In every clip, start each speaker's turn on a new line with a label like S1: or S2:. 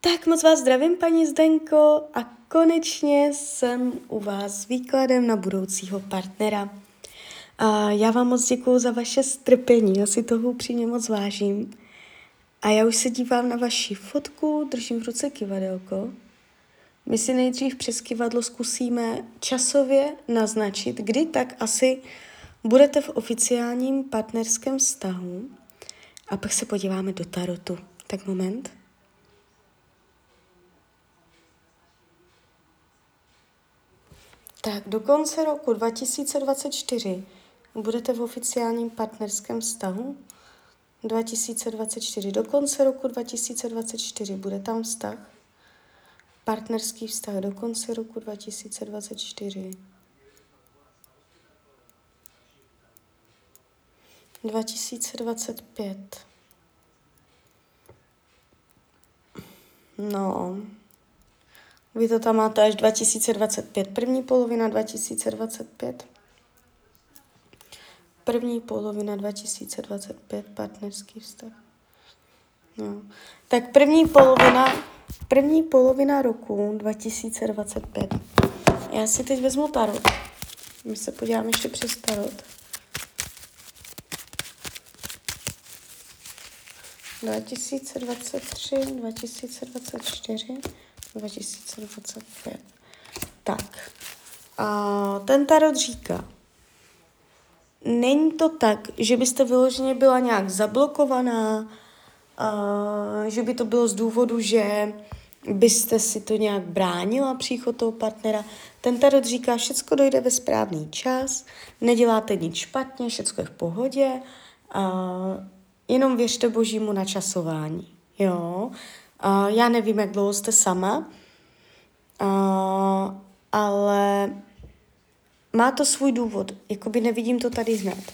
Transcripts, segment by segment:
S1: Tak moc vás zdravím, paní Zdenko, a konečně jsem u vás s výkladem na budoucího partnera. A já vám moc děkuju za vaše strpení, já si toho upřímně moc vážím. A já už se dívám na vaši fotku, držím v ruce kivadelko. My si nejdřív přes kivadlo zkusíme časově naznačit, kdy tak asi budete v oficiálním partnerském vztahu. A pak se podíváme do tarotu. Tak moment. Tak do konce roku 2024 budete v oficiálním partnerském vztahu. 2024 do konce roku 2024 bude tam vztah. Partnerský vztah do konce roku 2024. 2025. No, vy to tam máte až 2025, první polovina 2025. První polovina 2025, partnerský vztah. No. Tak první polovina, první polovina roku 2025. Já si teď vezmu tarot. My se podíváme ještě přes tarot. 2023, 2024, 2025. Tak. A ten tarot říká, není to tak, že byste vyloženě byla nějak zablokovaná, a, že by to bylo z důvodu, že byste si to nějak bránila příchod toho partnera. Ten tarot říká, všecko dojde ve správný čas, neděláte nic špatně, všecko je v pohodě, a jenom věřte božímu načasování. Jo? Já nevím, jak dlouho jste sama, a, ale má to svůj důvod. Jakoby nevidím to tady hned.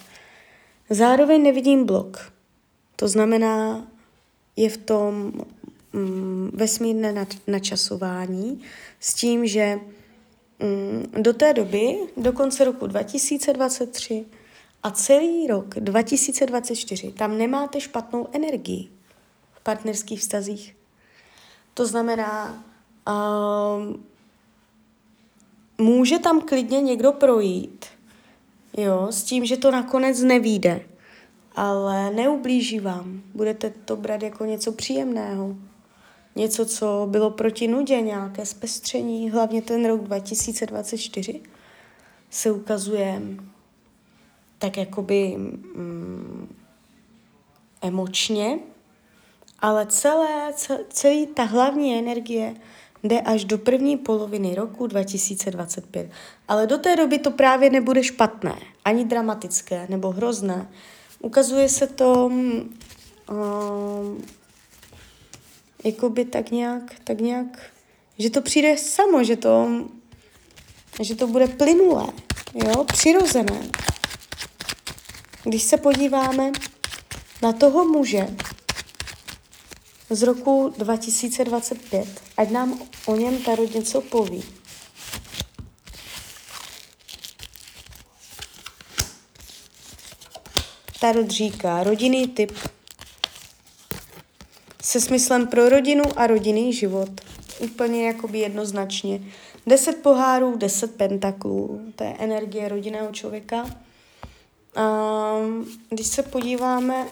S1: Zároveň nevidím blok. To znamená, je v tom mm, vesmírné načasování s tím, že mm, do té doby, do konce roku 2023, a celý rok 2024 tam nemáte špatnou energii v partnerských vztazích. To znamená, um, může tam klidně někdo projít, jo, s tím, že to nakonec nevíde, ale neublíží vám. Budete to brát jako něco příjemného. Něco, co bylo proti nudě, nějaké zpestření, hlavně ten rok 2024 se ukazuje tak jakoby mm, emočně, ale celé, celý ta hlavní energie jde až do první poloviny roku 2025. Ale do té doby to právě nebude špatné, ani dramatické nebo hrozné. Ukazuje se to um, jakoby tak nějak, tak nějak, že to přijde samo, že to, že to bude plynulé, jo, přirozené. Když se podíváme na toho muže z roku 2025, ať nám o něm Tarot něco poví. Tarot říká rodinný typ se smyslem pro rodinu a rodinný život. Úplně jakoby jednoznačně. Deset pohárů, deset pentaklů, to je energie rodinného člověka. Um, když se podíváme,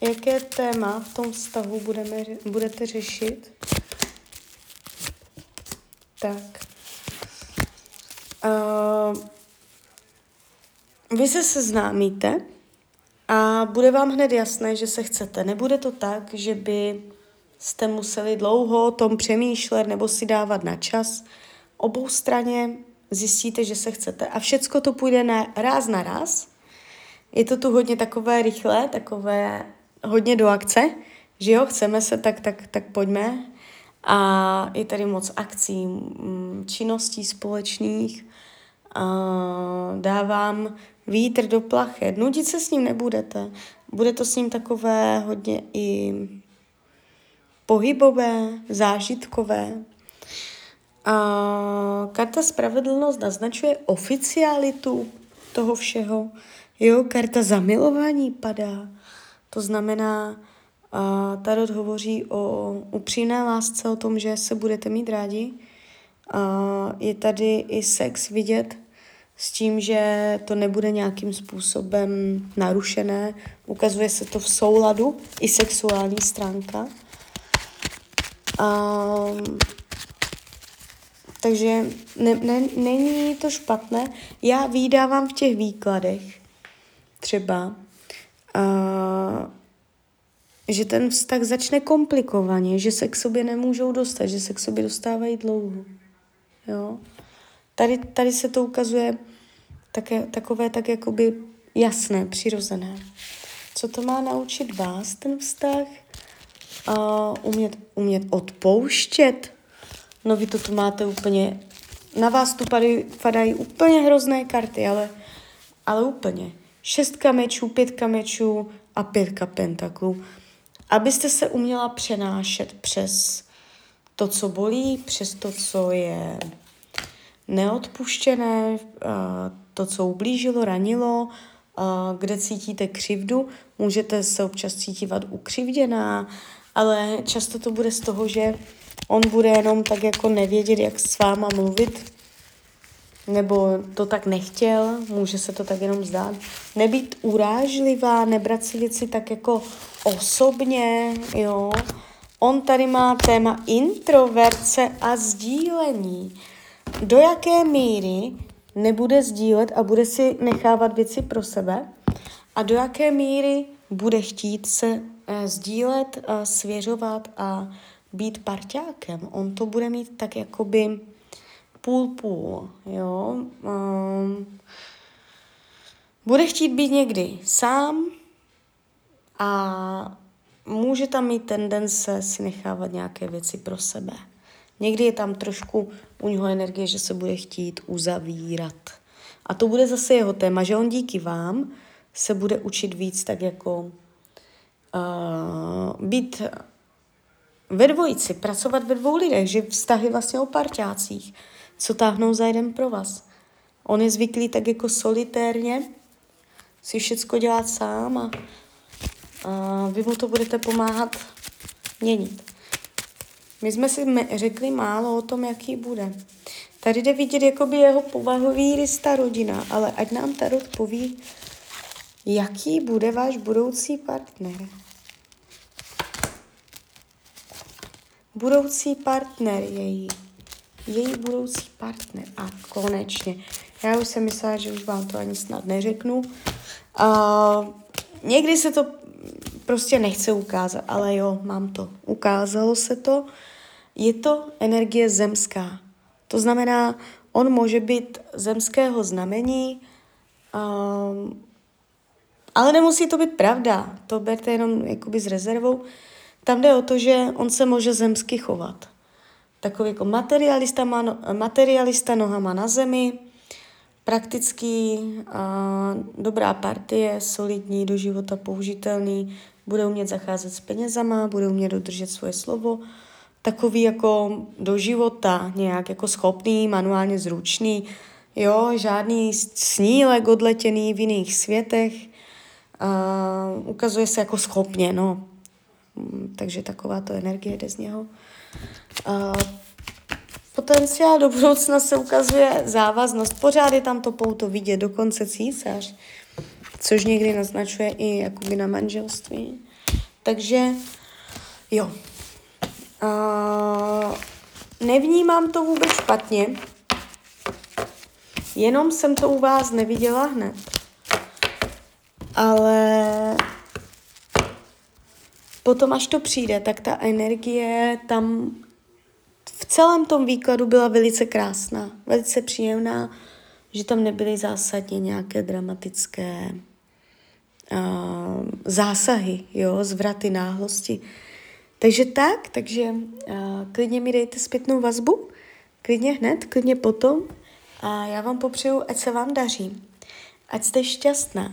S1: jaké téma v tom vztahu budeme, budete řešit, tak uh, vy se seznámíte a bude vám hned jasné, že se chcete. Nebude to tak, že by jste museli dlouho o tom přemýšlet nebo si dávat na čas. Obou straně zjistíte, že se chcete a všecko to půjde na ráz na ráz je to tu hodně takové rychlé, takové hodně do akce, že jo, chceme se, tak, tak, tak pojďme. A je tady moc akcí, mm, činností společných. A dávám vítr do plachet. Nudit se s ním nebudete. Bude to s ním takové hodně i pohybové, zážitkové. A karta Spravedlnost naznačuje oficialitu toho všeho. Jo, karta zamilování padá. To znamená, A Tarot hovoří o upřímné lásce, o tom, že se budete mít rádi. A je tady i sex vidět s tím, že to nebude nějakým způsobem narušené. Ukazuje se to v souladu, i sexuální stránka. A, takže ne, ne, není to špatné. Já výdávám v těch výkladech třeba, a, že ten vztah začne komplikovaně, že se k sobě nemůžou dostat, že se k sobě dostávají dlouho. Jo? Tady, tady se to ukazuje také, takové tak jakoby jasné, přirozené. Co to má naučit vás, ten vztah? A umět, umět odpouštět? No vy to tu máte úplně, na vás tu padají, padají úplně hrozné karty, ale, ale úplně. Šestka mečů, pětka mečů a pětka pentaklů abyste se uměla přenášet přes to, co bolí, přes to, co je neodpuštěné, to, co ublížilo, ranilo, kde cítíte křivdu, můžete se občas cítit ukřivděná, ale často to bude z toho, že on bude jenom tak jako nevědět, jak s váma mluvit, nebo to tak nechtěl, může se to tak jenom zdát. Nebýt urážlivá, nebrat si věci tak jako osobně, jo. On tady má téma introverce a sdílení. Do jaké míry nebude sdílet a bude si nechávat věci pro sebe a do jaké míry bude chtít se uh, sdílet, uh, svěřovat a být parťákem. On to bude mít tak jakoby půl-půl, jo. Um, bude chtít být někdy sám a může tam mít tendence si nechávat nějaké věci pro sebe. Někdy je tam trošku u něho energie, že se bude chtít uzavírat. A to bude zase jeho téma, že on díky vám se bude učit víc tak jako uh, být ve dvojici, pracovat ve dvou lidech, že vztahy vlastně o parťácích co táhnou za jeden pro vás. On je zvyklý tak jako solitérně si všecko dělat sám a, a vy mu to budete pomáhat měnit. My jsme si řekli málo o tom, jaký bude. Tady jde vidět jakoby jeho povahový rys ta rodina, ale ať nám Tarot poví, jaký bude váš budoucí partner. Budoucí partner její její budoucí partner. A konečně. Já už jsem myslela, že už vám to ani snad neřeknu. Uh, někdy se to prostě nechce ukázat, ale jo, mám to. Ukázalo se to. Je to energie zemská. To znamená, on může být zemského znamení, um, ale nemusí to být pravda. To berte jenom jakoby s rezervou. Tam jde o to, že on se může zemsky chovat takový jako materialista, má materialista nohama na zemi, praktický, a dobrá partie, solidní, do života použitelný, bude umět zacházet s penězama, bude umět dodržet svoje slovo, takový jako do života, nějak jako schopný, manuálně zručný, jo, žádný snílek odletěný v jiných světech, a ukazuje se jako schopně, no. Takže taková to energie jde z něho. Uh, potenciál do budoucna se ukazuje závaznost. Pořád je tam to pouto vidět, dokonce císař, což někdy naznačuje i jakoby na manželství. Takže jo. Uh, nevnímám to vůbec špatně, jenom jsem to u vás neviděla hned. Ale potom, až to přijde, tak ta energie tam v celém tom výkladu byla velice krásná, velice příjemná, že tam nebyly zásadně nějaké dramatické uh, zásahy, jo, zvraty náhlosti. Takže tak, takže uh, klidně mi dejte zpětnou vazbu, klidně hned, klidně potom a já vám popřeju, ať se vám daří, ať jste šťastná,